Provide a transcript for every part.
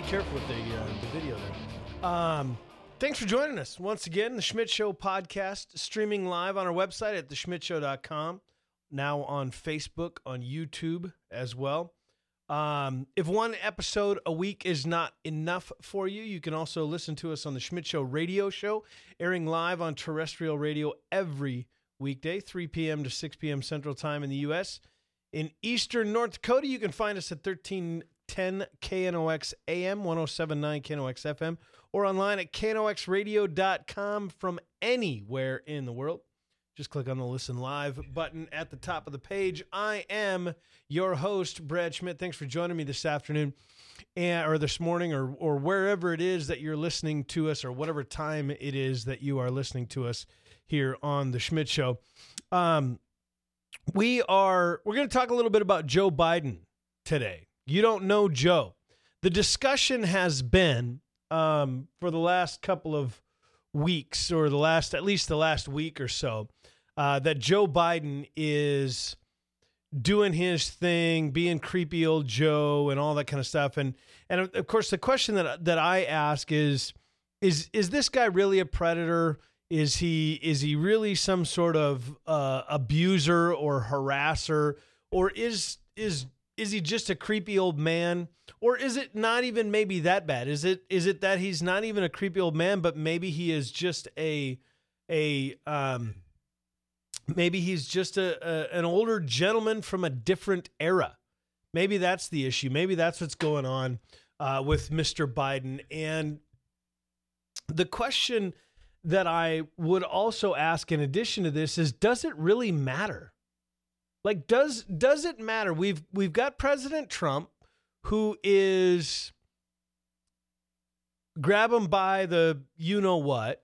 Be careful with the uh, the video there. Um, thanks for joining us once again. The Schmidt Show podcast streaming live on our website at theschmidtshow.com. Now on Facebook, on YouTube as well. Um, if one episode a week is not enough for you, you can also listen to us on the Schmidt Show radio show, airing live on terrestrial radio every weekday, 3 p.m. to 6 p.m. Central Time in the U.S. In Eastern North Dakota, you can find us at 1310 KNOX AM, 1079 KNOX FM, or online at knoxradio.com from anywhere in the world. Just click on the listen live button at the top of the page. I am your host, Brad Schmidt. Thanks for joining me this afternoon and, or this morning or, or wherever it is that you're listening to us or whatever time it is that you are listening to us here on the Schmidt Show. Um, we are, we're going to talk a little bit about Joe Biden today. You don't know Joe. The discussion has been um, for the last couple of weeks or the last, at least the last week or so, uh, that Joe Biden is doing his thing, being creepy old Joe and all that kind of stuff. And and of course, the question that that I ask is is is this guy really a predator? Is he is he really some sort of uh, abuser or harasser, or is is is he just a creepy old man? Or is it not even maybe that bad? Is it is it that he's not even a creepy old man, but maybe he is just a a um maybe he's just a, a an older gentleman from a different era. Maybe that's the issue. Maybe that's what's going on uh, with Mr. Biden. And the question that I would also ask in addition to this is does it really matter? Like does does it matter? We've we've got President Trump who is grab him by the you know what.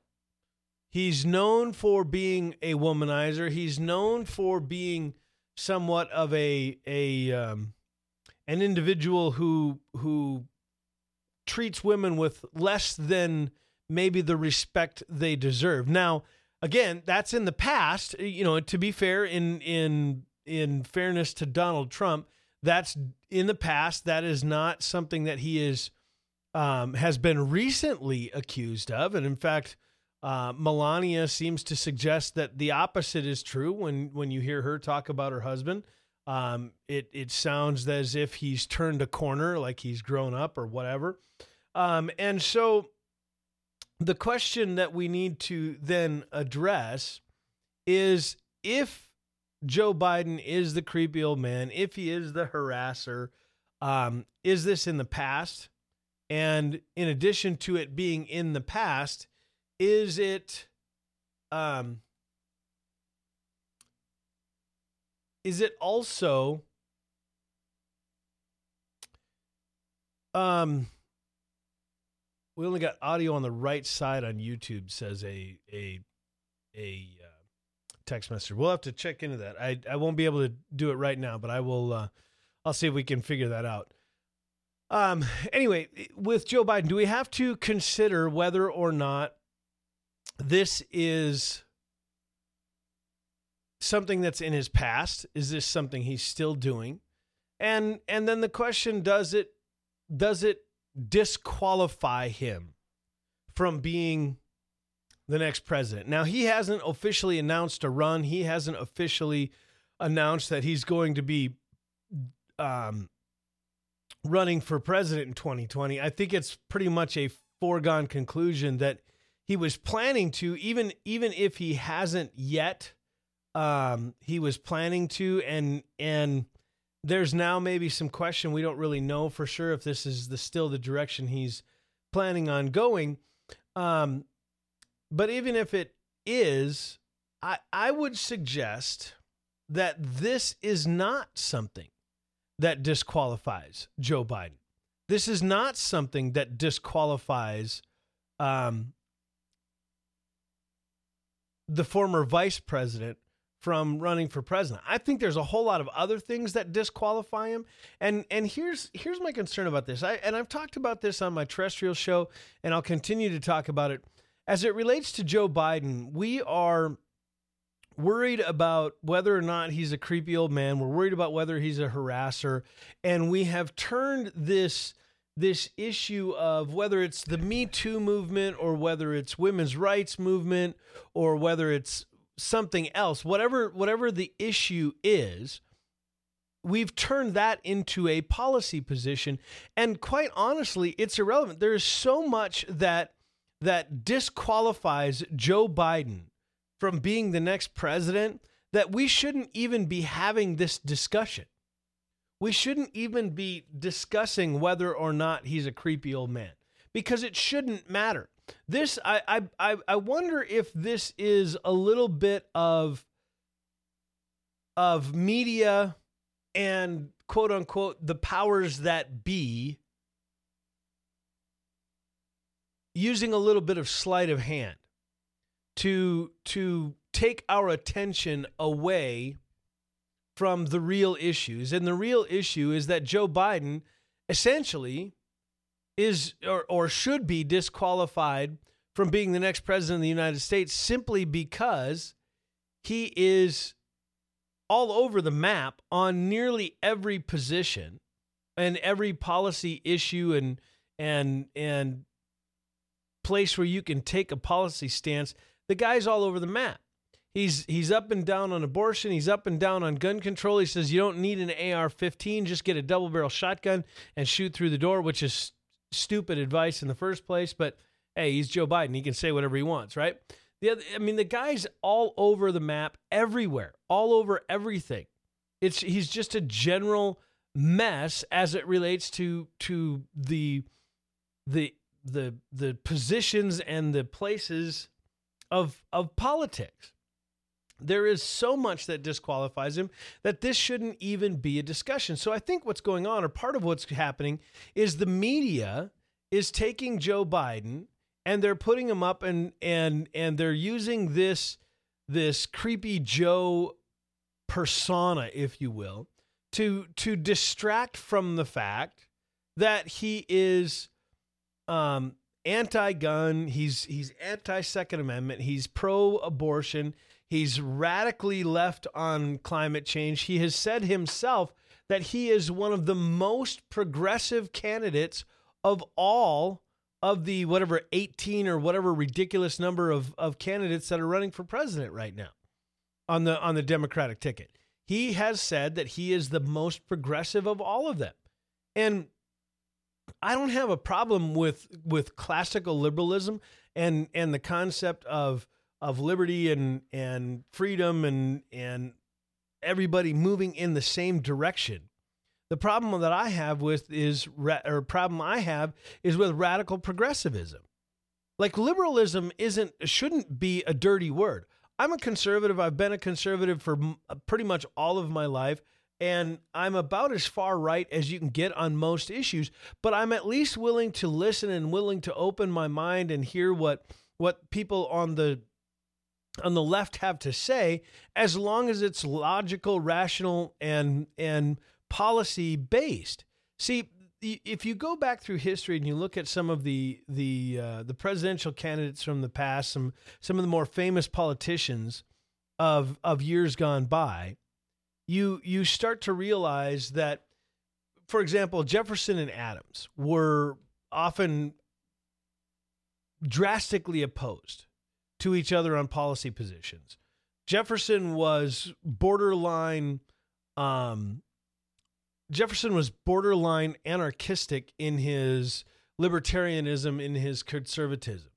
He's known for being a womanizer. He's known for being somewhat of a a um, an individual who who treats women with less than maybe the respect they deserve. Now, again, that's in the past. You know, to be fair, in in in fairness to Donald Trump, that's in the past. That is not something that he is um, has been recently accused of, and in fact, uh, Melania seems to suggest that the opposite is true. When when you hear her talk about her husband, um, it it sounds as if he's turned a corner, like he's grown up or whatever. Um, and so, the question that we need to then address is if Joe Biden is the creepy old man, if he is the harasser, um, is this in the past? And in addition to it being in the past, is it um, is it also um we only got audio on the right side on YouTube says a a a text message. We'll have to check into that. I I won't be able to do it right now, but I will. Uh, I'll see if we can figure that out. Um. Anyway, with Joe Biden, do we have to consider whether or not this is something that's in his past? Is this something he's still doing? And and then the question: Does it does it disqualify him from being the next president. Now, he hasn't officially announced a run. He hasn't officially announced that he's going to be um, running for president in 2020. I think it's pretty much a foregone conclusion that he was planning to, even even if he hasn't yet. Um, he was planning to, and and there's now maybe some question. We don't really know for sure if this is the still the direction he's planning on going. Um, but even if it is, I, I would suggest that this is not something that disqualifies Joe Biden. This is not something that disqualifies um, the former vice president from running for president. I think there's a whole lot of other things that disqualify him. And and here's here's my concern about this. I and I've talked about this on my terrestrial show and I'll continue to talk about it as it relates to Joe Biden. We are worried about whether or not he's a creepy old man. We're worried about whether he's a harasser and we have turned this this issue of whether it's the Me Too movement or whether it's women's rights movement or whether it's something else, whatever whatever the issue is, we've turned that into a policy position and quite honestly, it's irrelevant. There is so much that that disqualifies Joe Biden from being the next president that we shouldn't even be having this discussion we shouldn't even be discussing whether or not he's a creepy old man because it shouldn't matter. This I I I wonder if this is a little bit of of media and quote unquote the powers that be using a little bit of sleight of hand to to take our attention away from the real issues. And the real issue is that Joe Biden essentially is or, or should be disqualified from being the next president of the United States simply because he is all over the map on nearly every position and every policy issue and and and place where you can take a policy stance. The guy's all over the map. He's he's up and down on abortion. He's up and down on gun control. He says you don't need an AR-15, just get a double barrel shotgun and shoot through the door, which is stupid advice in the first place. But hey, he's Joe Biden. He can say whatever he wants, right? The other, I mean, the guy's all over the map, everywhere, all over everything. It's he's just a general mess as it relates to to the the the the positions and the places of of politics there is so much that disqualifies him that this shouldn't even be a discussion. So I think what's going on, or part of what's happening, is the media is taking Joe Biden and they're putting him up and and and they're using this this creepy Joe persona, if you will, to to distract from the fact that he is um, anti-gun, he's he's anti-Second Amendment, he's pro-abortion He's radically left on climate change. He has said himself that he is one of the most progressive candidates of all of the whatever 18 or whatever ridiculous number of, of candidates that are running for president right now on the on the Democratic ticket. He has said that he is the most progressive of all of them. And I don't have a problem with with classical liberalism and and the concept of of liberty and and freedom and and everybody moving in the same direction. The problem that I have with is or problem I have is with radical progressivism. Like liberalism isn't shouldn't be a dirty word. I'm a conservative. I've been a conservative for uh, pretty much all of my life and I'm about as far right as you can get on most issues, but I'm at least willing to listen and willing to open my mind and hear what what people on the on the left have to say as long as it's logical, rational, and and policy based. See, if you go back through history and you look at some of the the uh, the presidential candidates from the past, some some of the more famous politicians of of years gone by, you you start to realize that, for example, Jefferson and Adams were often drastically opposed to each other on policy positions. Jefferson was borderline um, Jefferson was borderline anarchistic in his libertarianism in his conservatism.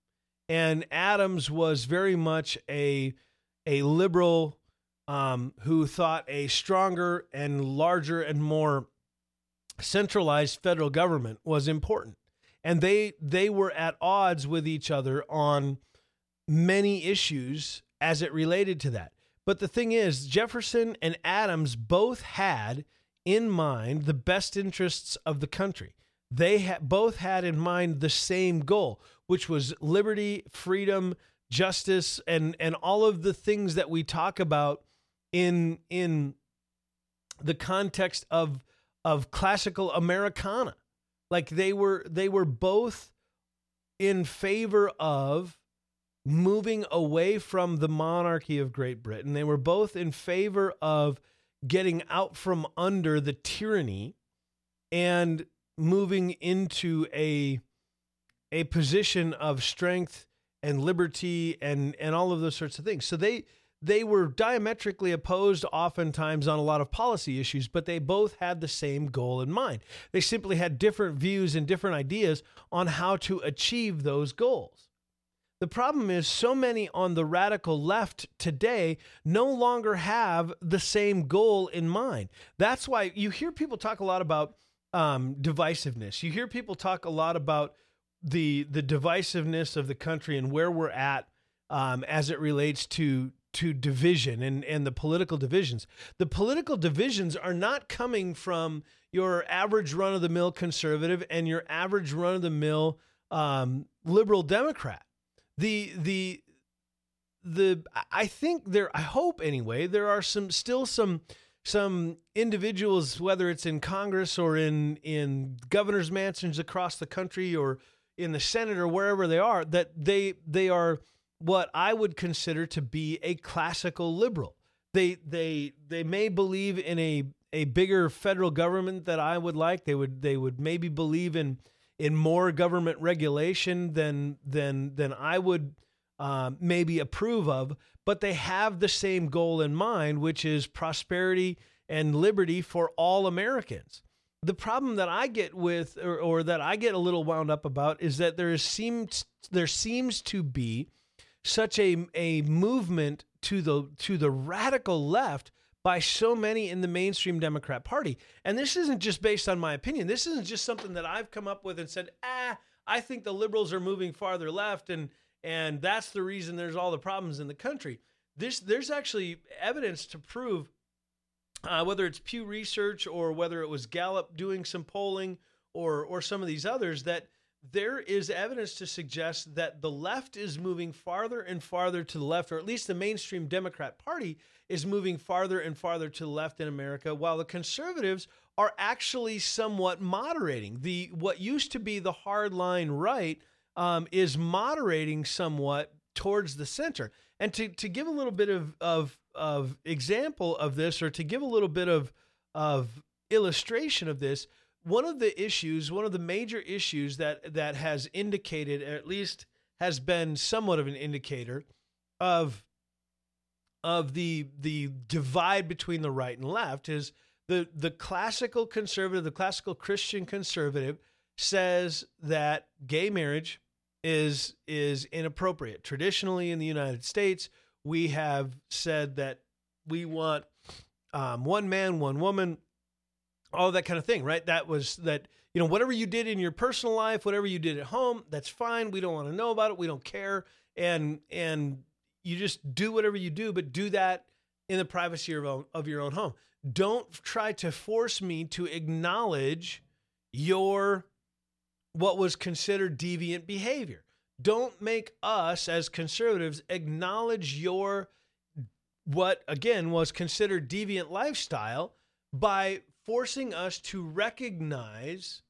And Adams was very much a a liberal um, who thought a stronger and larger and more centralized federal government was important. And they they were at odds with each other on many issues as it related to that. But the thing is, Jefferson and Adams both had in mind the best interests of the country. They ha- both had in mind the same goal, which was liberty, freedom, justice, and and all of the things that we talk about in in the context of of classical Americana. Like they were they were both in favor of moving away from the monarchy of Great Britain. They were both in favor of getting out from under the tyranny and moving into a a position of strength and liberty and and all of those sorts of things. So they they were diametrically opposed oftentimes on a lot of policy issues, but they both had the same goal in mind. They simply had different views and different ideas on how to achieve those goals. The problem is, so many on the radical left today no longer have the same goal in mind. That's why you hear people talk a lot about um, divisiveness. You hear people talk a lot about the the divisiveness of the country and where we're at um, as it relates to to division and and the political divisions. The political divisions are not coming from your average run of the mill conservative and your average run of the mill um, liberal Democrat the the the I think there I hope anyway there are some still some some individuals whether it's in Congress or in in governors mansions across the country or in the Senate or wherever they are that they they are what I would consider to be a classical liberal. They they they may believe in a a bigger federal government that I would like. They would they would maybe believe in in more government regulation than than than I would uh, maybe approve of, but they have the same goal in mind, which is prosperity and liberty for all Americans. The problem that I get with, or, or that I get a little wound up about, is that there is seems there seems to be such a a movement to the to the radical left by so many in the mainstream Democrat Party. And this isn't just based on my opinion. This isn't just something that I've come up with and said, ah, I think the liberals are moving farther left and and that's the reason there's all the problems in the country. This there's actually evidence to prove uh, whether it's Pew Research or whether it was Gallup doing some polling or or some of these others that there is evidence to suggest that the left is moving farther and farther to the left, or at least the mainstream Democrat Party is moving farther and farther to the left in America, while the conservatives are actually somewhat moderating. The what used to be the hardline right um, is moderating somewhat towards the center. And to, to give a little bit of, of of example of this, or to give a little bit of of illustration of this, one of the issues, one of the major issues that that has indicated, at least has been somewhat of an indicator of of the the divide between the right and left is the the classical conservative, the classical Christian conservative says that gay marriage is is inappropriate. Traditionally in the United States, we have said that we want um, one man, one woman, all that kind of thing, right? That was that you know whatever you did in your personal life, whatever you did at home, that's fine. We don't want to know about it. We don't care. And and you just do whatever you do, but do that in the privacy of, of your own home. Don't try to force me to acknowledge your what was considered deviant behavior. Don't make us as conservatives acknowledge your what again was considered deviant lifestyle by forcing us to recognize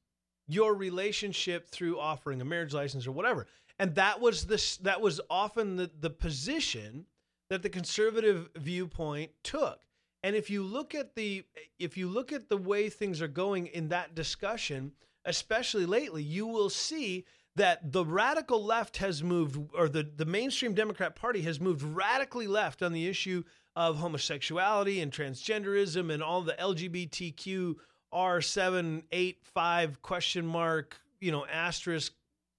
your relationship through offering a marriage license or whatever. And that was this that was often the, the position that the conservative viewpoint took. And if you look at the if you look at the way things are going in that discussion especially lately you will see that the radical left has moved or the, the mainstream democrat party has moved radically left on the issue of homosexuality and transgenderism and all the lgbtq r785 question mark you know asterisk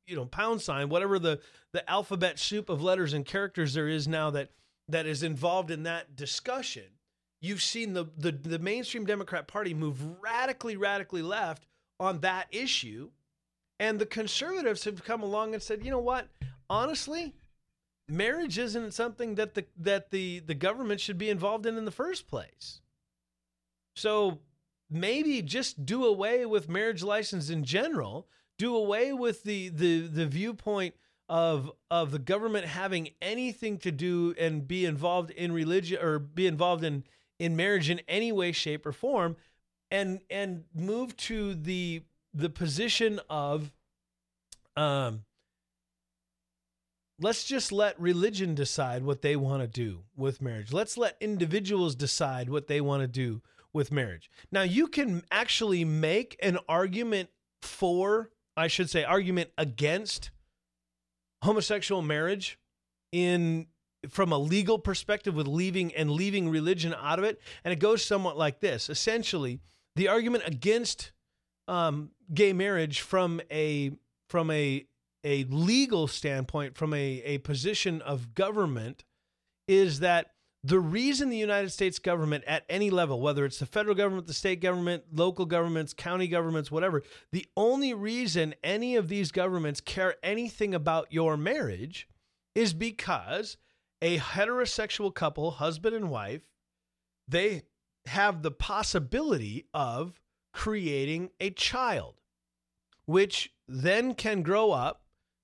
you know pound sign whatever the the alphabet soup of letters and characters there is now that that is involved in that discussion you've seen the the, the mainstream democrat party move radically radically left on that issue. And the conservatives have come along and said you know what? Honestly marriage isn't something that the that the the government should be involved in in the first place. So maybe just do away with marriage license in general. Do away with the the the viewpoint of of the government having anything to do and be involved in religion or be involved in in marriage in any way, shape, or form, and and move to the the position of um let's just let religion decide what they want to do with marriage. Let's let individuals decide what they want to do with marriage. Now, you can actually make an argument for, I should say, argument against homosexual marriage in from a legal perspective with leaving and leaving religion out of it and it goes somewhat like this essentially the argument against um, gay marriage from a from a a legal standpoint, from a, a position of government, is that the reason the United States government at any level, whether it's the federal government, the state government, local governments, county governments, whatever, the only reason any of these governments care anything about your marriage is because a heterosexual couple, husband and wife, they have the possibility of creating a child, which then can grow up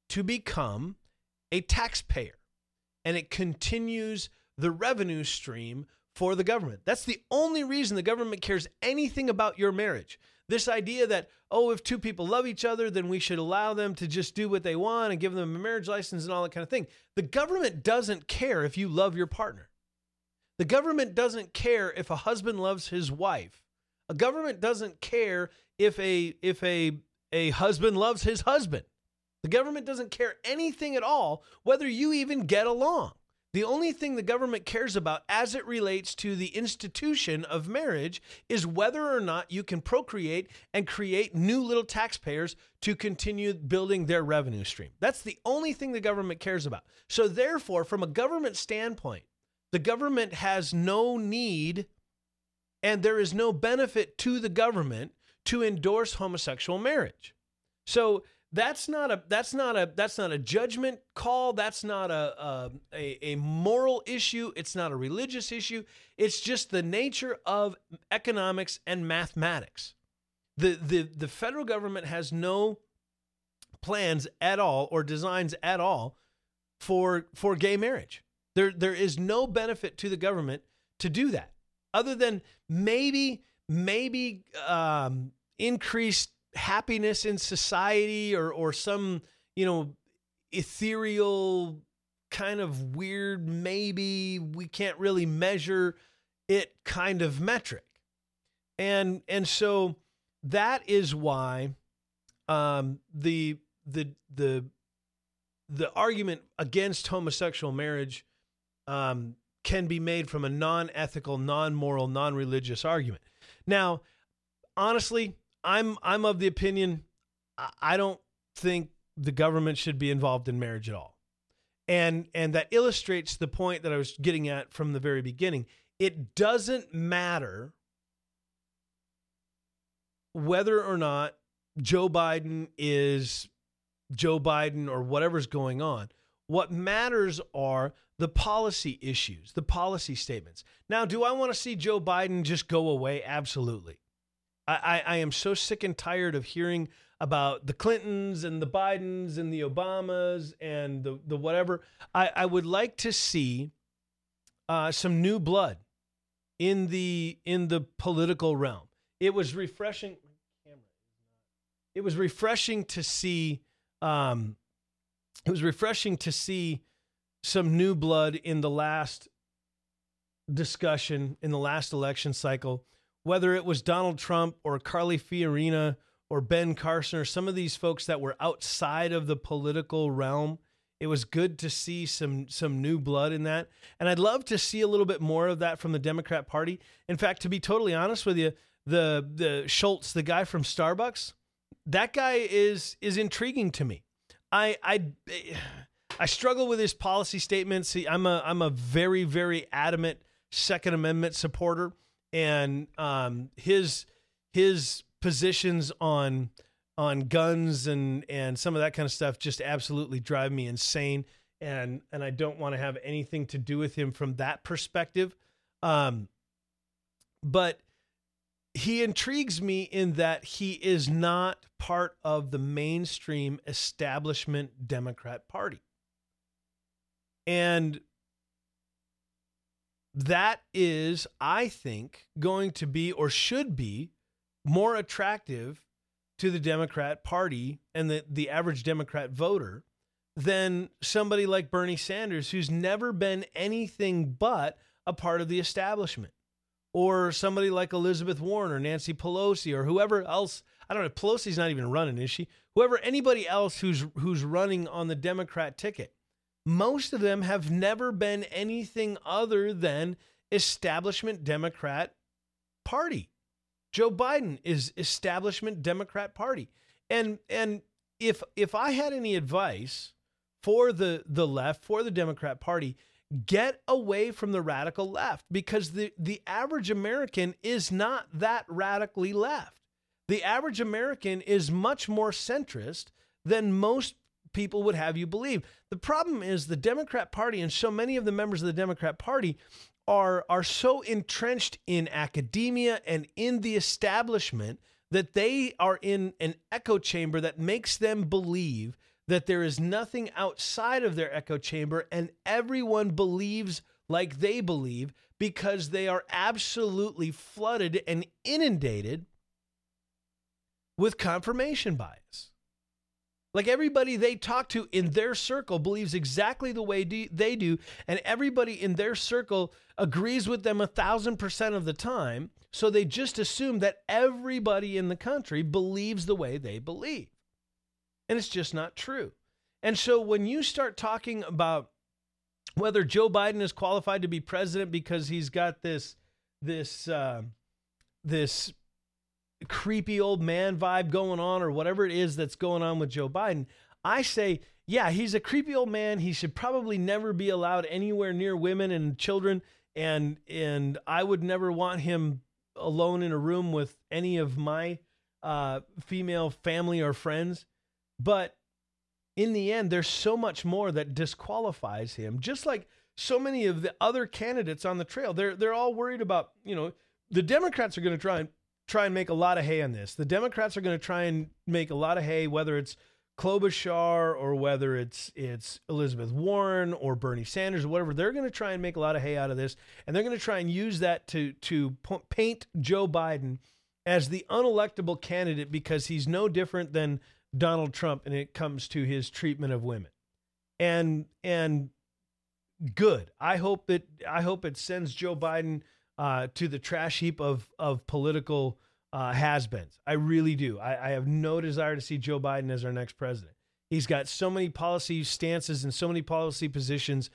to become a taxpayer and it continues the revenue stream for the government. That's the only reason the government cares anything about your marriage. This idea that, oh, if two people love each other, then we should allow them to just do what they want and give them a marriage license and all that kind of thing. The government doesn't care if you love your partner. The government doesn't care if a husband loves his wife. A government doesn't care if a if a a husband loves his husband. The government doesn't care anything at all whether you even get along. The only thing the government cares about as it relates to the institution of marriage is whether or not you can procreate and create new little taxpayers to continue building their revenue stream. That's the only thing the government cares about. So, therefore, from a government standpoint, the government has no need and there is no benefit to the government to endorse homosexual marriage. So, that's not a that's not a that's not a judgment call. That's not a, a a moral issue. It's not a religious issue. It's just the nature of economics and mathematics. The the the federal government has no plans at all or designs at all for for gay marriage. There there is no benefit to the government to do that other than maybe maybe um, increased happiness in society or or some you know ethereal kind of weird maybe we can't really measure it kind of metric and and so that is why um, the the the the argument against homosexual marriage um, can be made from a non-ethical, non-moral, non-religious argument. Now, honestly, I'm I'm of the opinion I don't think the government should be involved in marriage at all. And and that illustrates the point that I was getting at from the very beginning. It doesn't matter whether or not Joe Biden is Joe Biden or whatever's going on. What matters are the policy issues, the policy statements. Now, do I want to see Joe Biden just go away? Absolutely. I, I, am so sick and tired of hearing about the Clintons and the Bidens and the Obamas and the, the whatever. I, I would like to see uh, some new blood in the in the political realm. It was refreshing. It was refreshing to see. Um, it was refreshing to see some new blood in the last discussion in the last election cycle whether it was Donald Trump or Carly Fiorina or Ben Carson or some of these folks that were outside of the political realm, it was good to see some some new blood in that. And I'd love to see a little bit more of that from the Democrat Party. In fact, to be totally honest with you, the the Schultz, the guy from Starbucks, that guy is is intriguing to me. I I I struggle with his policy statements. I'm a I'm a very very adamant Second Amendment supporter and um, his his positions on on guns and and some of that kind of stuff just absolutely drive me insane. and and I don't want to have anything to do with him from that perspective. Um, but he intrigues me in that he is not part of the mainstream establishment Democrat Party. And that is, I think, going to be or should be more attractive to the Democrat Party and the, the average Democrat voter than somebody like Bernie Sanders, who's never been anything but a part of the establishment or somebody like Elizabeth Warren or Nancy Pelosi or whoever else. I don't know. Pelosi's not even running, is she? Whoever, anybody else who's who's running on the Democrat ticket, most of them have never been anything other than establishment Democrat Party. Joe Biden is establishment Democrat Party, and and if if I had any advice for the the left for the Democrat Party, get away from the radical left because the, the average American is not that radically left. The average American is much more centrist than most people would have you believe. The problem is the Democrat Party and so many of the members of the Democrat Party are are so entrenched in academia and in the establishment that they are in an echo chamber that makes them believe that there is nothing outside of their echo chamber and everyone believes like they believe because they are absolutely flooded and inundated with confirmation bias. Like everybody they talk to in their circle believes exactly the way they do, and everybody in their circle agrees with them a thousand percent of the time. So they just assume that everybody in the country believes the way they believe. And it's just not true. And so when you start talking about whether Joe Biden is qualified to be president because he's got this this uh, this creepy old man vibe going on or whatever it is that's going on with Joe Biden, I say, yeah, he's a creepy old man. He should probably never be allowed anywhere near women and children and and I would never want him alone in a room with any of my uh, female family or friends. But in the end, there's so much more that disqualifies him. Just like so many of the other candidates on the trail, they're they're all worried about you know the Democrats are going to try and try and make a lot of hay on this. The Democrats are going to try and make a lot of hay, whether it's Klobuchar or whether it's it's Elizabeth Warren or Bernie Sanders or whatever. They're going to try and make a lot of hay out of this, and they're going to try and use that to to paint Joe Biden as the unelectable candidate because he's no different than Donald Trump and it comes to his treatment of women. And and good. I hope that I hope it sends Joe Biden uh, to the trash heap of of political uh, has-beens. I really do. I, I have no desire to see Joe Biden as our next president. He's got so many policy stances and so many policy positions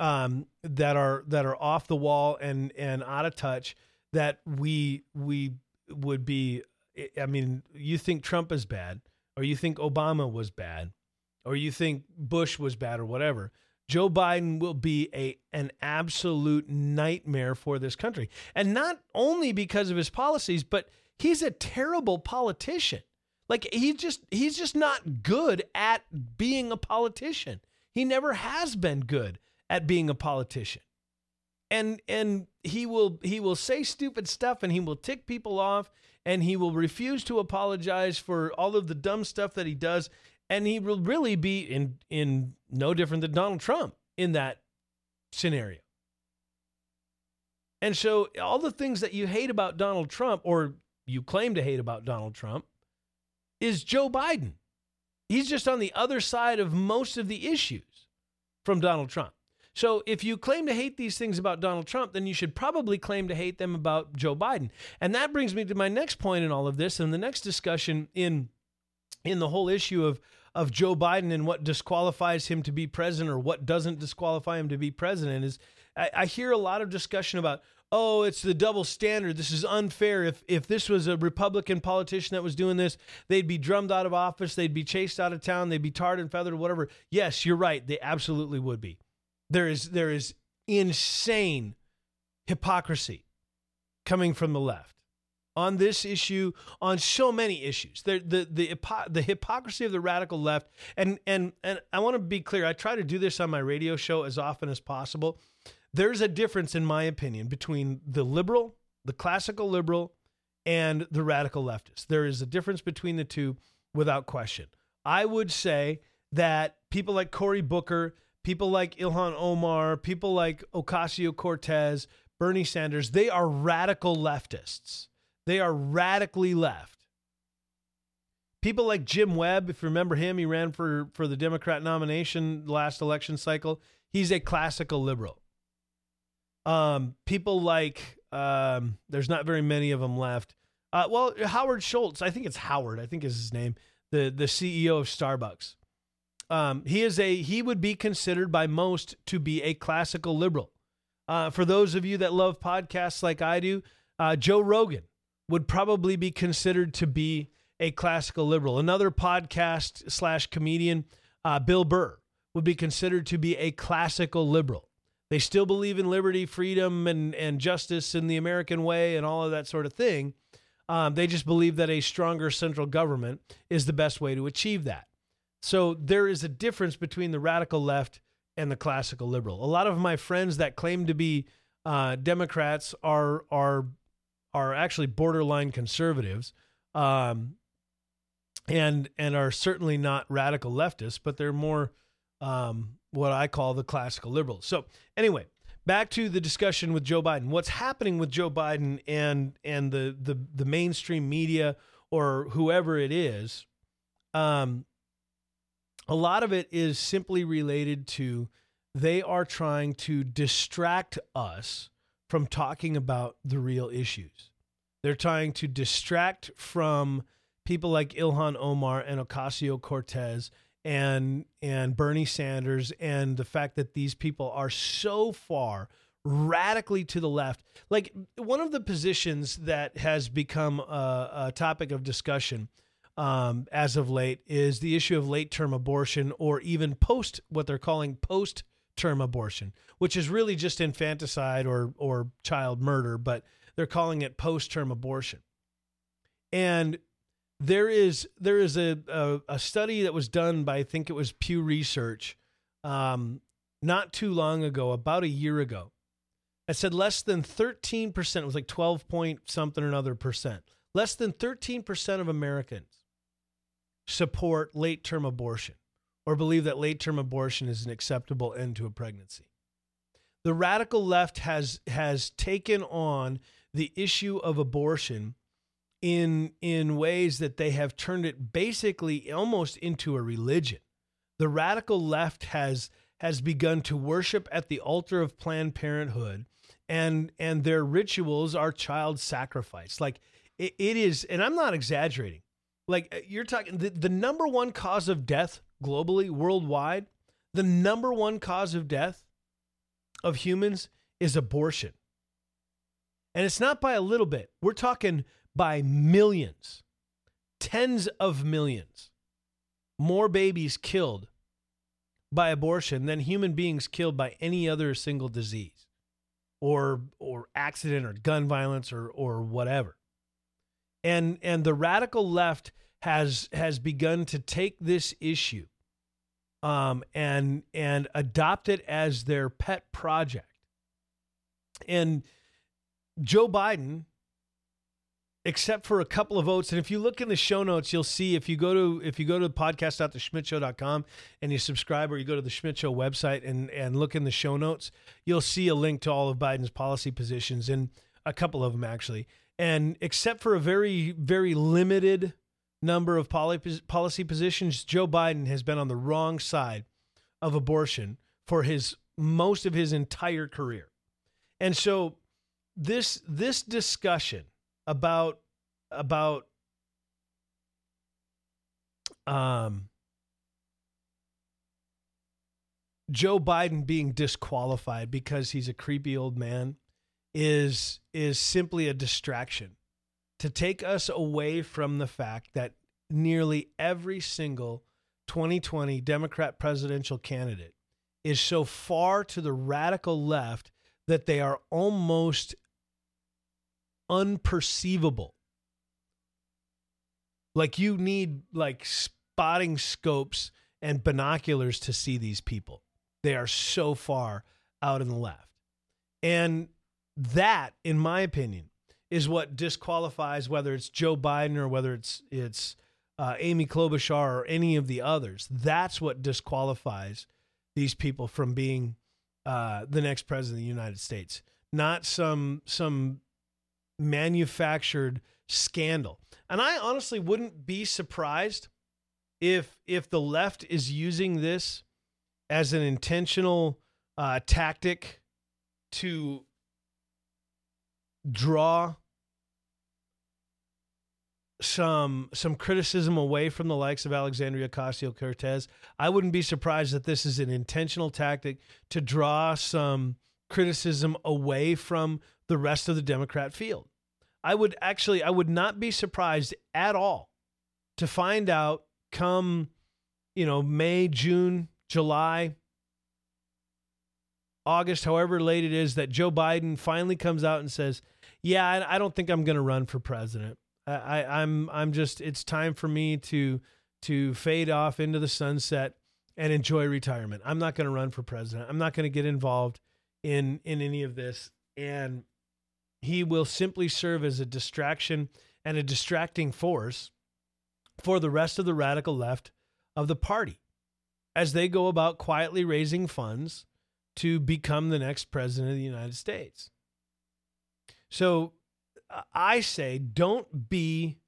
um, that are that are off the wall and and out of touch that we we would be. I mean, you think Trump is bad or you think Obama was bad, or you think Bush was bad, or whatever, Joe Biden will be a an absolute nightmare for this country. And not only because of his policies, but he's a terrible politician. Like he just he's just not good at being a politician. He never has been good at being a politician. And and he will he will say stupid stuff and he will tick people off and he will refuse to apologize for all of the dumb stuff that he does and he will really be in in no different than Donald Trump in that scenario. And so all the things that you hate about Donald Trump or you claim to hate about Donald Trump is Joe Biden. He's just on the other side of most of the issues from Donald Trump. So if you claim to hate these things about Donald Trump, then you should probably claim to hate them about Joe Biden. And that brings me to my next point in all of this and the next discussion in in the whole issue of of Joe Biden and what disqualifies him to be president or what doesn't disqualify him to be president is I, I hear a lot of discussion about oh it's the double standard. This is unfair. If if this was a republican politician that was doing this they'd be drummed out of office. They'd be chased out of town. They'd be tarred and feathered whatever. Yes you're right. They absolutely would be. There is there is insane hypocrisy coming from the left on this issue, on so many issues. The the the, the hypocrisy of the radical left, and and and I want to be clear. I try to do this on my radio show as often as possible. There's a difference, in my opinion, between the liberal, the classical liberal, and the radical leftist. There is a difference between the two, without question. I would say that people like Cory Booker, people like Ilhan Omar, people like Ocasio Cortez, Bernie Sanders, they are radical leftists. They are radically left. People like Jim Webb, if you remember him, he ran for, for the Democrat nomination last election cycle. He's a classical liberal. Um, people like, um, there's not very many of them left. Uh, well, Howard Schultz, I think it's Howard, I think is his name, the, the CEO of Starbucks. Um, he is a he would be considered by most to be a classical liberal. Uh, for those of you that love podcasts like I do, uh, Joe Rogan would probably be considered to be a classical liberal. Another podcast slash comedian, uh, Bill Burr, would be considered to be a classical liberal. They still believe in liberty, freedom, and and justice in the American way, and all of that sort of thing. Um, they just believe that a stronger central government is the best way to achieve that. So there is a difference between the radical left and the classical liberal. A lot of my friends that claim to be uh, Democrats are are are actually borderline conservatives, um, and and are certainly not radical leftists, but they're more um, what I call the classical liberals. So anyway, back to the discussion with Joe Biden. What's happening with Joe Biden and and the the the mainstream media or whoever it is? Um, a lot of it is simply related to they are trying to distract us from talking about the real issues. They're trying to distract from people like Ilhan Omar and Ocasio Cortez and and Bernie Sanders and the fact that these people are so far radically to the left. Like one of the positions that has become a, a topic of discussion um, as of late is the issue of late term abortion or even post what they're calling post term abortion, which is really just infanticide or or child murder, but they're calling it post term abortion. And there is there is a, a, a study that was done by I think it was Pew Research, um, not too long ago, about a year ago. It said less than thirteen percent. It was like twelve point something or another percent. Less than thirteen percent of Americans support late term abortion or believe that late term abortion is an acceptable end to a pregnancy. The radical left has has taken on the issue of abortion in in ways that they have turned it basically almost into a religion. The radical left has has begun to worship at the altar of Planned Parenthood and and their rituals are child sacrifice. Like it, it is, and I'm not exaggerating. Like uh, you're talking the, the number one cause of death globally, worldwide, the number one cause of death of humans is abortion. And it's not by a little bit. We're talking by millions, tens of millions more babies killed by abortion than human beings killed by any other single disease or or accident or gun violence or or whatever and and the radical left has has begun to take this issue um, and and adopt it as their pet project. And Joe Biden, except for a couple of votes, and if you look in the show notes, you'll see if you go to if you go to podcast.theschmidtshow.com and you subscribe or you go to the Schmidt Show website and and look in the show notes, you'll see a link to all of Biden's policy positions and a couple of them actually. And except for a very, very limited number of policy positions, Joe Biden has been on the wrong side of abortion for his most of his entire career. And so this this discussion about about um Joe Biden being disqualified because he's a creepy old man is is simply a distraction to take us away from the fact that nearly every single 2020 Democrat presidential candidate is so far to the radical left that they are almost unperceivable Like you need like spotting scopes and binoculars to see these people. They are so far out in the left. And that, in my opinion, is what disqualifies whether it's Joe Biden or whether it's it's uh, Amy Klobuchar or any of the others. That's what disqualifies these people from being uh, the next president of the United States, not some some manufactured scandal. And I honestly wouldn't be surprised if if the left is using this as an intentional uh, tactic to draw some some criticism away from the likes of Alexandria Ocasio Cortez. I wouldn't be surprised that this is an intentional tactic to draw some criticism away from the rest of the Democrat field. I would actually I would not be surprised at all to find out come you know May, June, July, August, however late it is, that Joe Biden finally comes out and says, "Yeah, I, I don't think I'm going to run for president. I, I, I'm I'm just it's time for me to to fade off into the sunset and enjoy retirement. I'm not going to run for president. I'm not going to get involved in in any of this." And he will simply serve as a distraction and a distracting force for the rest of the radical left of the party as they go about quietly raising funds to become the next president of the United States. So I say don't be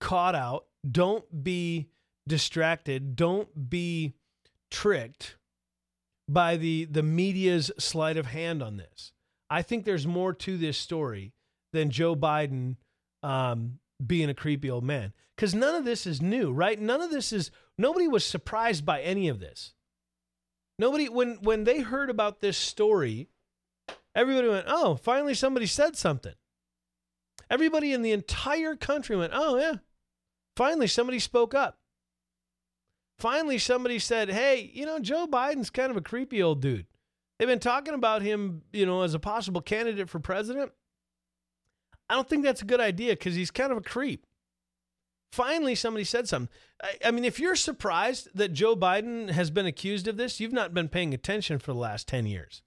caught out, don't be distracted, don't be tricked by the the media's sleight of hand on this. I think there's more to this story than Joe Biden um, being a creepy old man. Because none of this is new, right? None of this is, nobody was surprised by any of this. Nobody, when, when they heard about this story, everybody went, oh, finally somebody said something. Everybody in the entire country went, oh, yeah, finally somebody spoke up. Finally, somebody said, hey, you know, Joe Biden's kind of a creepy old dude. They've been talking about him, you know, as a possible candidate for president. I don't think that's a good idea because he's kind of a creep. Finally, somebody said something. I, I, mean, if you're surprised that Joe Biden has been accused of this, you've not been paying attention for the last 10 years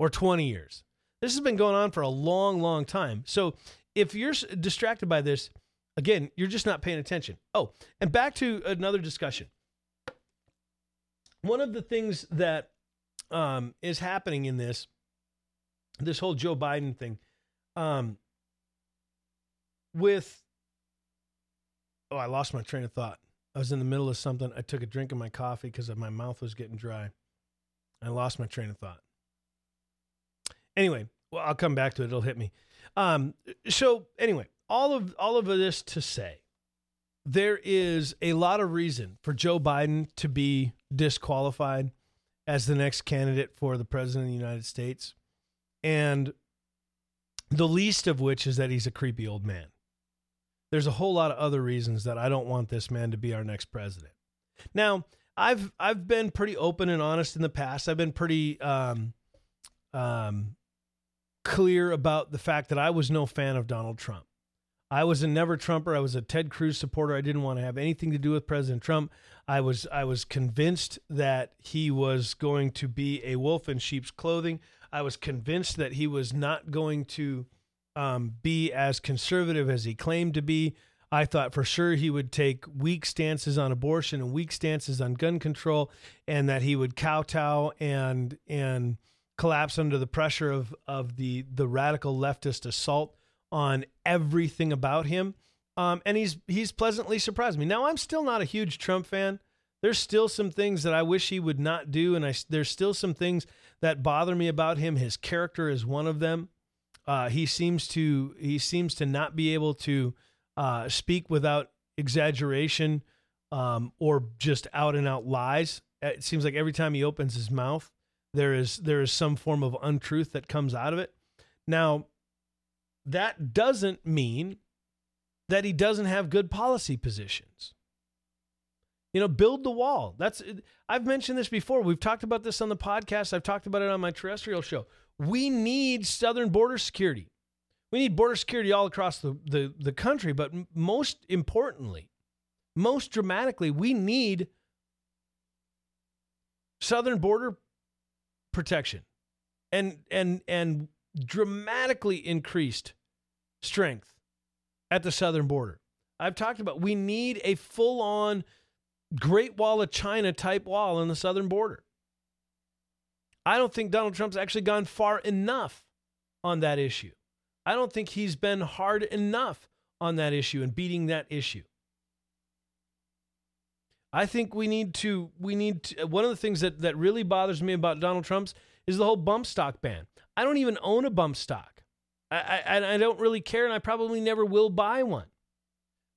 or 20 years. This has been going on for a long, long time. So if you're distracted by this, again, you're just not paying attention. Oh, and back to another discussion. One of the things that um, is happening in this, this whole Joe Biden thing, um, with oh, I lost my train of thought. I was in the middle of something. I took a drink of my coffee because my mouth was getting dry. I lost my train of thought. Anyway, well, I'll come back to it. It'll hit me. Um, so anyway, all of all of this to say, there is a lot of reason for Joe Biden to be disqualified as the next candidate for the president of the United States, and the least of which is that he's a creepy old man there's a whole lot of other reasons that I don't want this man to be our next president. Now, I've I've been pretty open and honest in the past. I've been pretty um, um, clear about the fact that I was no fan of Donald Trump. I was a never Trumper. I was a Ted Cruz supporter. I didn't want to have anything to do with President Trump. I was I was convinced that he was going to be a wolf in sheep's clothing. I was convinced that he was not going to um, be as conservative as he claimed to be. I thought for sure he would take weak stances on abortion and weak stances on gun control, and that he would kowtow and and collapse under the pressure of of the the radical leftist assault on everything about him. Um, and he's he's pleasantly surprised me. Now I'm still not a huge Trump fan. There's still some things that I wish he would not do, and I there's still some things that bother me about him. His character is one of them. Uh, he seems to he seems to not be able to uh, speak without exaggeration um, or just out and out lies. It seems like every time he opens his mouth, there is there is some form of untruth that comes out of it. Now, that doesn't mean that he doesn't have good policy positions. You know, build the wall. That's I've mentioned this before. We've talked about this on the podcast. I've talked about it on my terrestrial show. We need southern border security. We need border security all across the, the, the country, but most importantly, most dramatically, we need southern border protection and and and dramatically increased strength at the southern border. I've talked about we need a full-on Great Wall of China type wall on the southern border. I don't think Donald Trump's actually gone far enough on that issue. I don't think he's been hard enough on that issue and beating that issue. I think we need to we need to, one of the things that that really bothers me about Donald Trump's is the whole bump stock ban. I don't even own a bump stock. I, I I don't really care, and I probably never will buy one.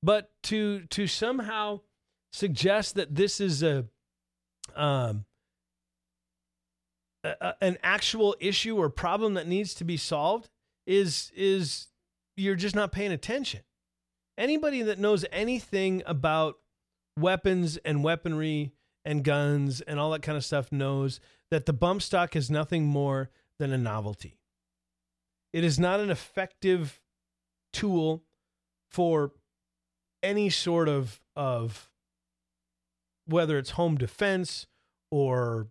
But to to somehow suggest that this is a um a, an actual issue or problem that needs to be solved is is you're just not paying attention. Anybody that knows anything about weapons and weaponry and guns and all that kind of stuff knows that the bump stock is nothing more than a novelty. It is not an effective tool for any sort of of whether it's home defense or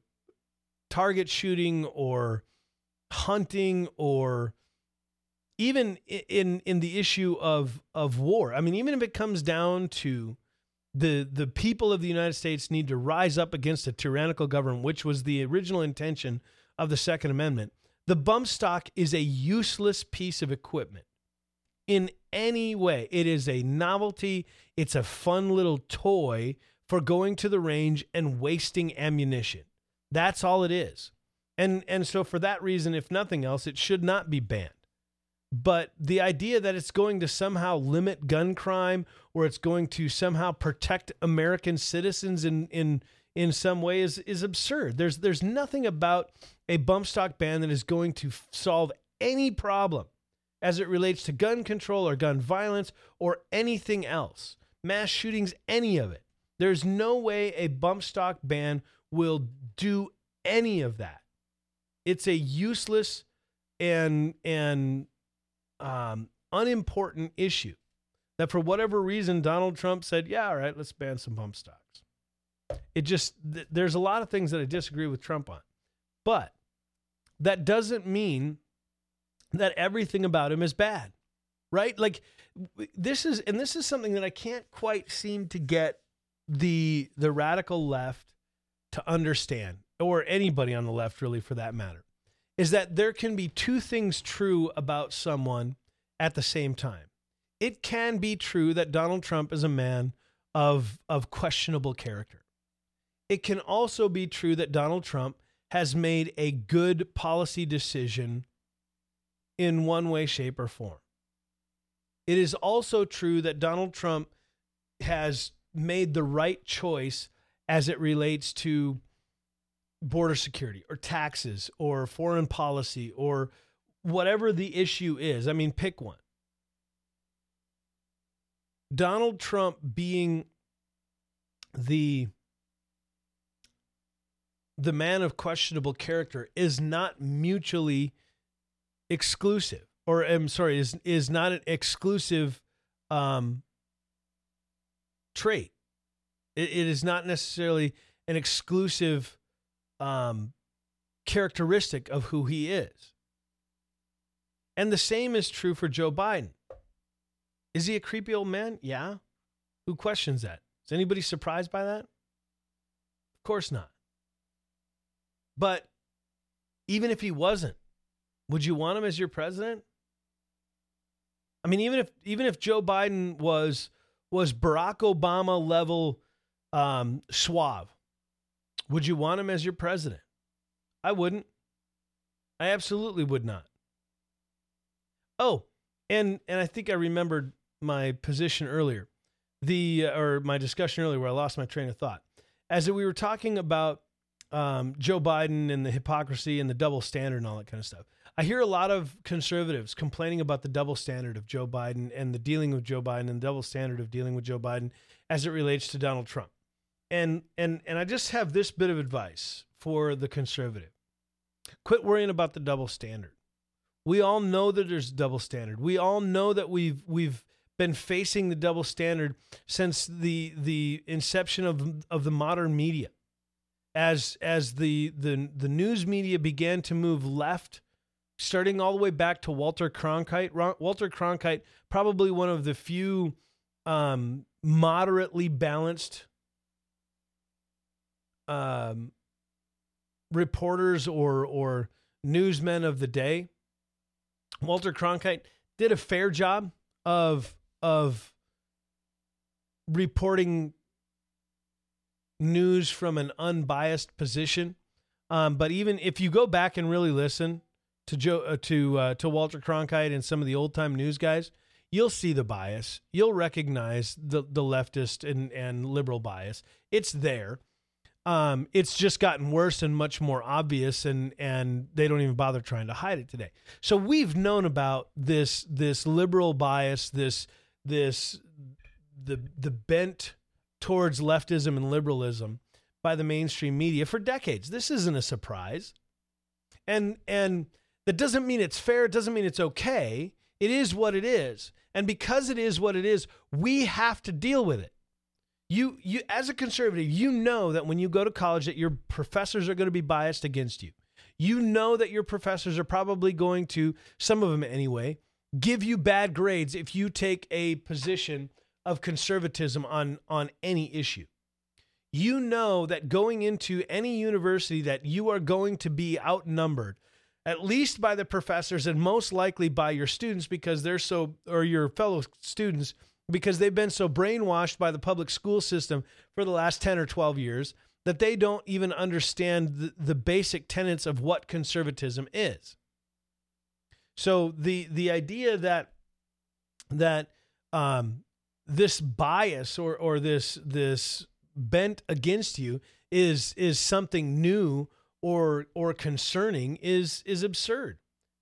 target shooting or hunting or even in in the issue of of war. I mean, even if it comes down to the the people of the United States need to rise up against a tyrannical government, which was the original intention of the Second Amendment. The bump stock is a useless piece of equipment in any way. It is a novelty. It's a fun little toy for going to the range and wasting ammunition. That's all it is. And and so for that reason, if nothing else, it should not be banned. But the idea that it's going to somehow limit gun crime or it's going to somehow protect American citizens in in in some way is is absurd. There's there's nothing about a bump stock ban that is going to solve any problem as it relates to gun control or gun violence or anything else. Mass shootings, any of it. There's no way a bump stock ban will do any of that. It's a useless and and um, unimportant issue that for whatever reason Donald Trump said, "Yeah, all right, let's ban some bump stocks." It just th- there's a lot of things that I disagree with Trump on, but that doesn't mean that everything about him is bad, right? Like this is and this is something that I can't quite seem to get the the radical left to understand or anybody on the left really for that matter is that there can be two things true about someone at the same time. It can be true that Donald Trump is a man of, of questionable character. It can also be true that Donald Trump has made a good policy decision in one way, shape, or form. It is also true that Donald Trump has made the right choice as it relates to border security or taxes or foreign policy or whatever the issue is. I mean, pick one. Donald Trump being the the man of questionable character is not mutually exclusive or I'm sorry is is not an exclusive um trait. it, it is not necessarily an exclusive um, characteristic of who he is. And the same is true for Joe Biden. Is he a creepy old man? Yeah. Who questions that? Is anybody surprised by that? Of course not. But even if he wasn't, would you want him as your president? I mean, even if even if Joe Biden was was Barack Obama level um, suave, would you want him as your president? I wouldn't. I absolutely would not. Oh, and and I think I remembered my position earlier, the uh, or my discussion earlier where I lost my train of thought. As we were talking about um, Joe Biden and the hypocrisy and the double standard and all that kind of stuff. I hear a lot of conservatives complaining about the double standard of Joe Biden and the dealing with Joe Biden and the double standard of dealing with Joe Biden as it relates to Donald Trump. And and and I just have this bit of advice for the conservative. Quit worrying about the double standard. We all know that there's double standard. We all know that we've we've been facing the double standard since the the inception of of the modern media. As as the the the news media began to move left, starting all the way back to Walter Cronkite. Walter Cronkite, probably one of the few um, moderately balanced um, reporters or or newsmen of the day. Walter Cronkite did a fair job of of reporting news from an unbiased position. Um, but even if you go back and really listen to Joe uh, to uh, to Walter Cronkite and some of the old time news guys, you'll see the bias. You'll recognize the the leftist and and liberal bias. It's there. Um, it's just gotten worse and much more obvious, and and they don't even bother trying to hide it today. So we've known about this this liberal bias, this this the the bent towards leftism and liberalism by the mainstream media for decades. This isn't a surprise, and and that doesn't mean it's fair. It doesn't mean it's okay. It is what it is, and because it is what it is, we have to deal with it you you as a conservative you know that when you go to college that your professors are going to be biased against you. You know that your professors are probably going to some of them anyway give you bad grades if you take a position of conservatism on on any issue. You know that going into any university that you are going to be outnumbered at least by the professors and most likely by your students because they're so or your fellow students because they've been so brainwashed by the public school system for the last 10 or 12 years that they don't even understand the, the basic tenets of what conservatism is. So the the idea that that um, this bias or or this this bent against you is is something new or or concerning is is absurd.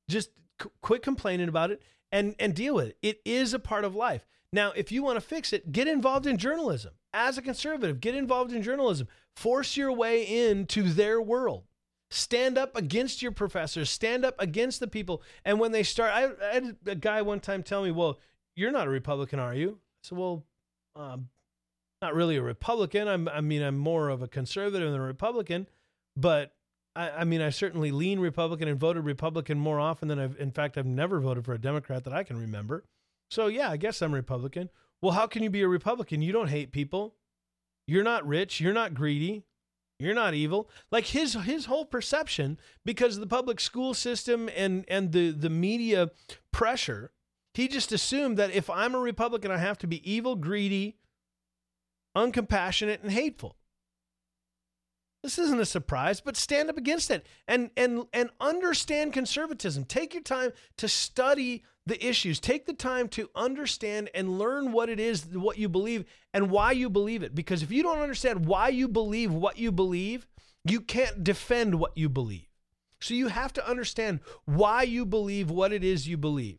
Just qu- quit complaining about it and and deal with it. It is a part of life. Now, if you want to fix it, get involved in journalism. As a conservative, get involved in journalism. Force your way into their world. Stand up against your professors. Stand up against the people. And when they start, I, I had a guy one time tell me, "Well, you're not a Republican, are you?" I said, "Well, um, not really a Republican. I'm, I mean, I'm more of a conservative than a Republican, but I, I, mean, I certainly lean Republican and voted Republican more often than I've. In fact, I've never voted for a Democrat that I can remember. So, yeah, I guess I'm Republican. Well, how can you be a Republican? You don't hate people. You're not rich. You're not greedy. You're not evil. Like his his whole perception, because of the public school system and and the the media pressure, he just assumed that if I'm a Republican, I have to be evil, greedy, uncompassionate, and hateful. This isn't a surprise, but stand up against it and and and understand conservatism. Take your time to study the issues. Take the time to understand and learn what it is what you believe and why you believe it because if you don't understand why you believe what you believe, you can't defend what you believe. So you have to understand why you believe what it is you believe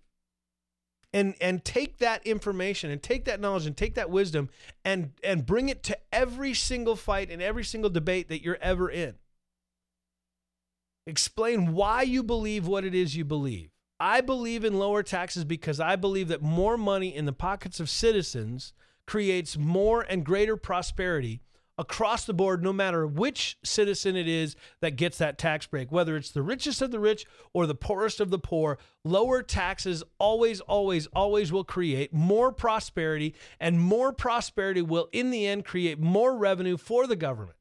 and and take that information and take that knowledge and take that wisdom and and bring it to every single fight and every single debate that you're ever in. Explain why you believe what it is you believe. I believe in lower taxes because i believe that more money in the pockets of citizens creates more and greater prosperity across the board, no matter which citizen it is that gets that tax break, whether it's the richest of the rich or the poorest of the poor, lower taxes always, always, always will create more prosperity, and more prosperity will, in the end, create more revenue for the government.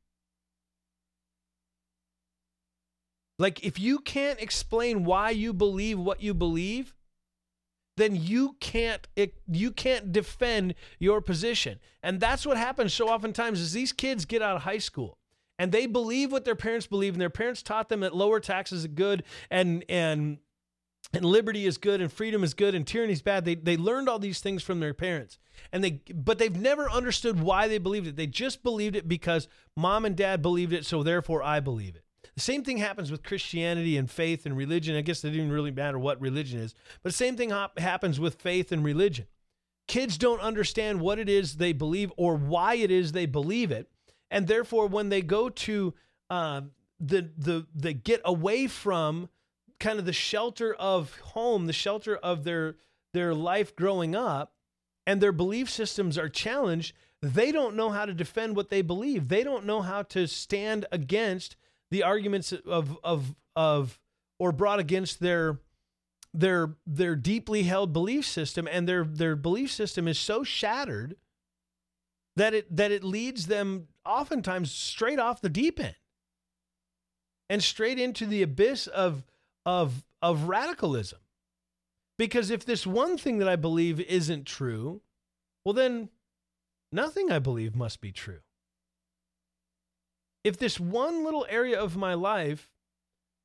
Like, if you can't explain why you believe what you believe, then you can't you can't defend your position. And that's what happens so oftentimes is these kids get out of high school and they believe what their parents believe and their parents taught them that lower taxes are good and and and liberty is good and freedom is good and tyranny is bad. They they learned all these things from their parents. And they but they've never understood why they believed it. They just believed it because mom and dad believed it, so therefore I believe it. The same thing happens with Christianity and faith and religion. I guess it didn't really matter what religion is, but the same thing happens with faith and religion. Kids don't understand what it is they believe or why it is they believe it, and therefore, when they go to uh, the the they get away from kind of the shelter of home, the shelter of their their life growing up, and their belief systems are challenged, they don't know how to defend what they believe. They don't know how to stand against the arguments of of of or brought against their their their deeply held belief system and their their belief system is so shattered that it that it leads them oftentimes straight off the deep end and straight into the abyss of of of radicalism. Because if this one thing that i believe isn't true well then nothing i believe must be true if this one little area of my life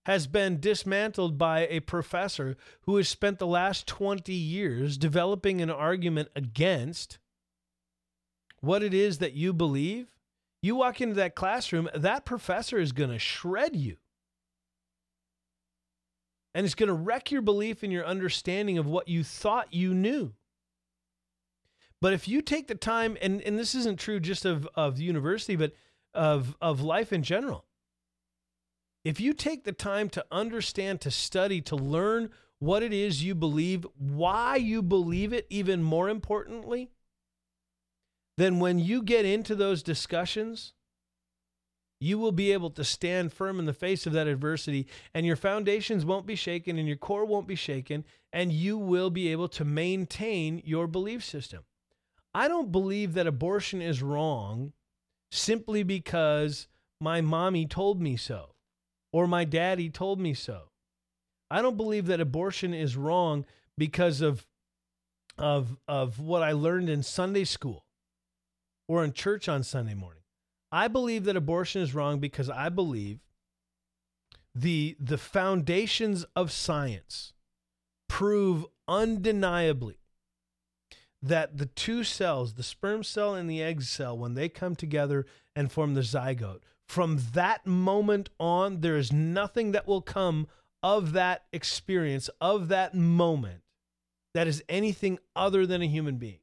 has been dismantled by a professor who has spent the last 20 years developing an argument against what it is that you believe, you walk into that classroom, that professor is going to shred you. And it's going to wreck your belief and your understanding of what you thought you knew. But if you take the time, and, and this isn't true just of, of university, but of, of life in general, if you take the time to understand, to study, to learn what it is you believe, why you believe it, even more importantly, then when you get into those discussions, you will be able to stand firm in the face of that adversity, and your foundations won't be shaken, and your core won't be shaken, and you will be able to maintain your belief system. I don't believe that abortion is wrong simply because my mommy told me so or my daddy told me so. I don't believe that abortion is wrong because of of of what I learned in Sunday school or in church on Sunday morning. I believe that abortion is wrong because I believe the the foundations of science prove undeniably that the two cells, the sperm cell and the egg cell, when they come together and form the zygote, from that moment on, there is nothing that will come of that experience, of that moment, that is anything other than a human being.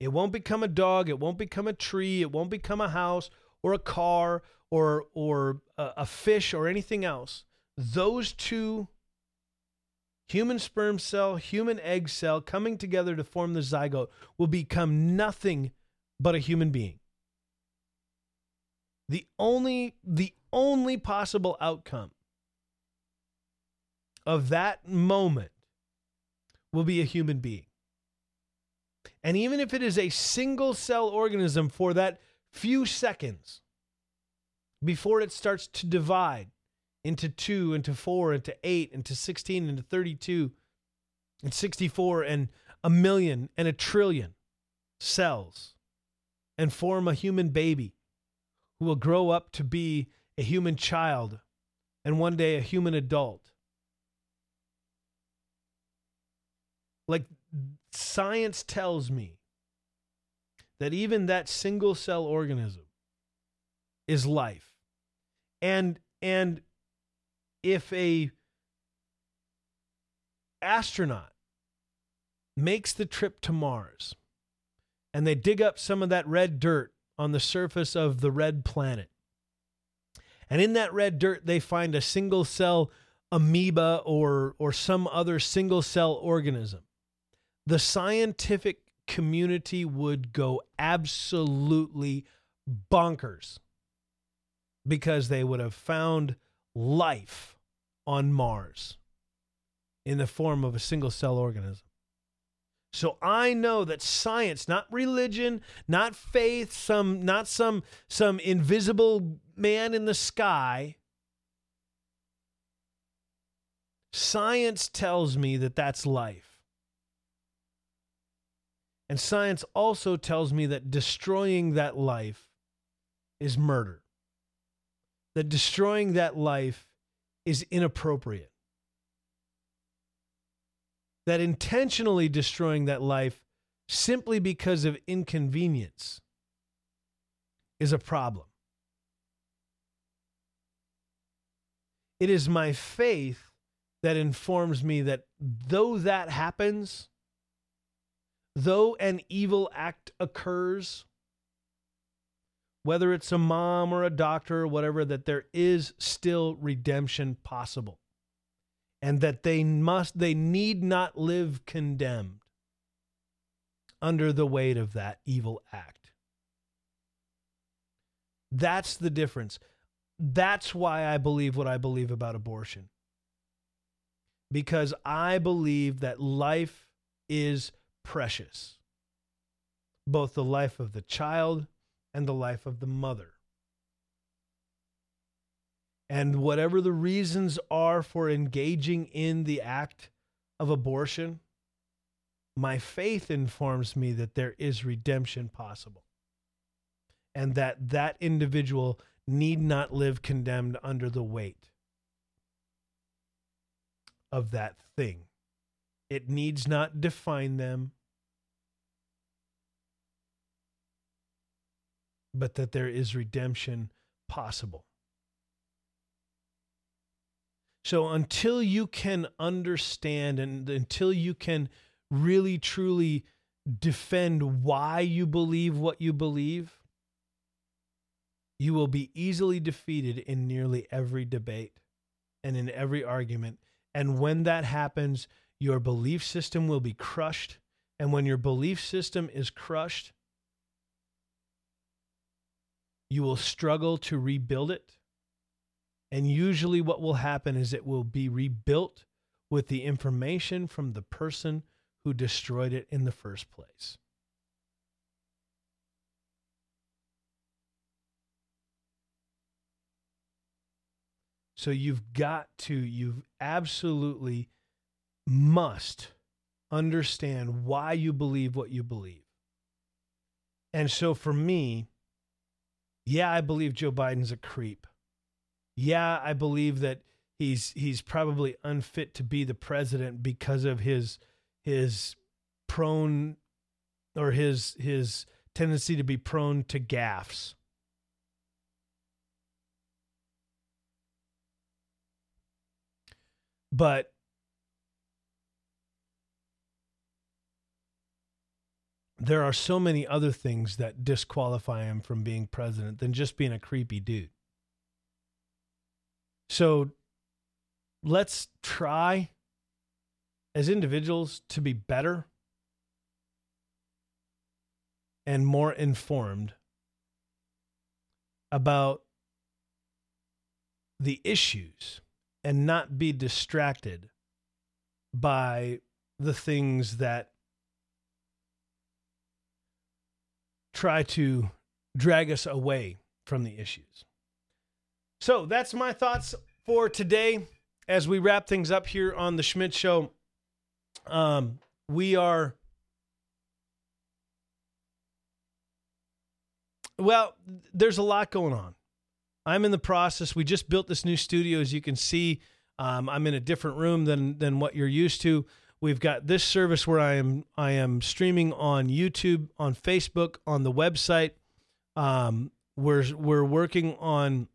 It won't become a dog. It won't become a tree. It won't become a house or a car or, or a, a fish or anything else. Those two human sperm cell, human egg cell coming together to form the zygote will become nothing but a human being. The only the only possible outcome of that moment will be a human being. And even if it is a single cell organism for that few seconds before it starts to divide into 2 into 4 into 8 into 16 into 32 and 64 and a million and a trillion cells and form a human baby who will grow up to be a human child and one day a human adult. Like science tells me that even that single cell organism is life. And and if a astronaut makes the trip to Mars and they dig up some of that red dirt on the surface of the red planet. And in that red dirt, they find a single cell amoeba or, or some other single cell organism. The scientific community would go absolutely bonkers because they would have found life on Mars in the form of a single cell organism. So I know that science, not religion, not faith, some not some some invisible man in the sky. Science tells me that that's life. And science also tells me that destroying that life is murder. That destroying that life is inappropriate that intentionally destroying that life simply because of inconvenience is a problem. It is my faith that informs me that though that happens, though an evil act occurs, whether it's a mom or a doctor or whatever, that there is still redemption possible. and that they must they need not live condemned under the weight of that evil act. That's the difference. That's why I believe what I believe about abortion. Because I believe that life is precious, both the life of the child and the life of the mother. And whatever the reasons are for engaging in the act of abortion, my faith informs me that there is redemption possible. And that that individual need not live condemned under the weight of that thing. It needs not define them, but that there is redemption possible. So until you can understand and until you can really truly defend why you believe what you believe, you will be easily defeated in nearly every debate and in every argument. And when that happens, your belief system will be crushed. And when your belief system is crushed, you will struggle to rebuild it and usually, what will happen is it will be rebuilt with the information from the person who destroyed it in the first place. So you've got to, you've absolutely must understand why you believe what you believe. And so for me, yeah, I believe Joe Biden's a creep yeah, I believe that he's he's probably unfit to be the president because of his his prone or his his tendency to be prone to gaffes. But there are so many other things that disqualify him from being president than just being a creepy dude. So let's try as individuals to be better and more informed about the issues and not be distracted by the things that try to drag us away from the issues. So that's my thoughts for today as we wrap things up here on the Schmidt Show. Um, we are. Well, there's a lot going on. I'm in the process. We just built this new studio, as you can see. Um, I'm in a different room than than what you're used to. We've got this service where I am I am streaming on YouTube, on Facebook, on the website. Um, we're we're working on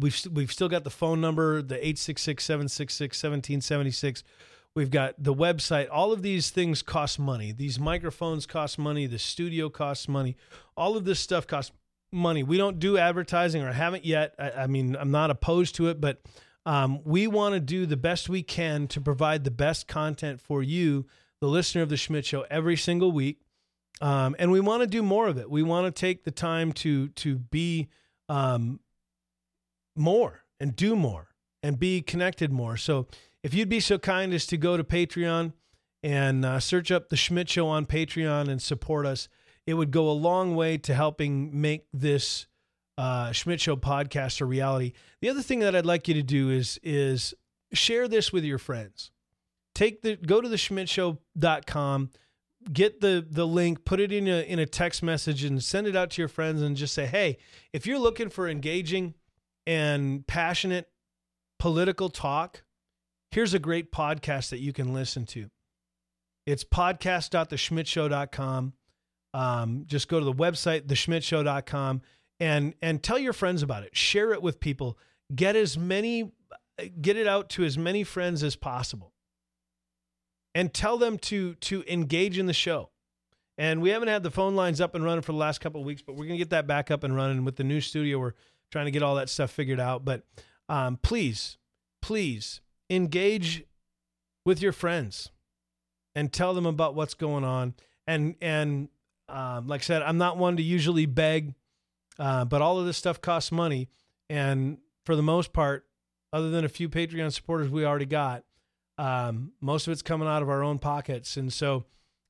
We've we've still got the phone number, the 866-766-1776. We've got the website. All of these things cost money. These microphones cost money. The studio costs money. All of this stuff costs money. We don't do advertising or haven't yet. I, I mean, I'm not opposed to it, but um, we want to do the best we can to provide the best content for you, the listener of the Schmidt Show, every single week. Um, and we want to do more of it. We want to take the time to to be um, more and do more and be connected more. So if you'd be so kind as to go to Patreon and uh, search up the Schmidt Show on Patreon and support us, it would go a long way to helping make this uh, Schmidt Show podcast or reality. The other thing that I'd like you to do is is share this with your friends. Take the go to the schmidtshow.com, get the the link, put it in a in a text message and send it out to your friends and just say, "Hey, if you're looking for engaging and passionate political talk, here's a great podcast that you can listen to. It's podcast.theschmidtshow.com. Um, just go to the website, theschmidtshow.com, and and tell your friends about it. Share it with people. Get as many, get it out to as many friends as possible, and tell them to to engage in the show. And we haven't had the phone lines up and running for the last couple of weeks, but we're gonna get that back up and running with the new studio. We're trying to get all that stuff figured out. But um, please, please engage with your friends and tell them about what's going on. And and um, like I said, I'm not one to usually beg, uh, but all of this stuff costs money, and for the most part, other than a few Patreon supporters we already got, um, most of it's coming out of our own pockets. And so,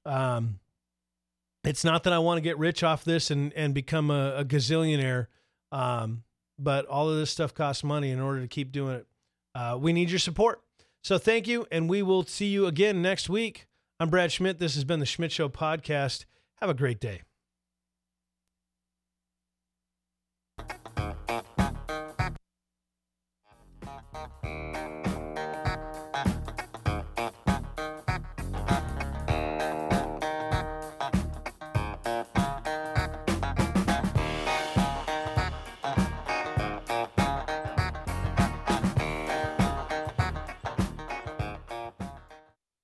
um, it's not that I want to get rich off this and and become a, a gazillionaire, um, but all of this stuff costs money in order to keep doing it. Uh, we need your support. So thank you, and we will see you again next week. I'm Brad Schmidt. This has been the Schmidt Show podcast. Have a great day.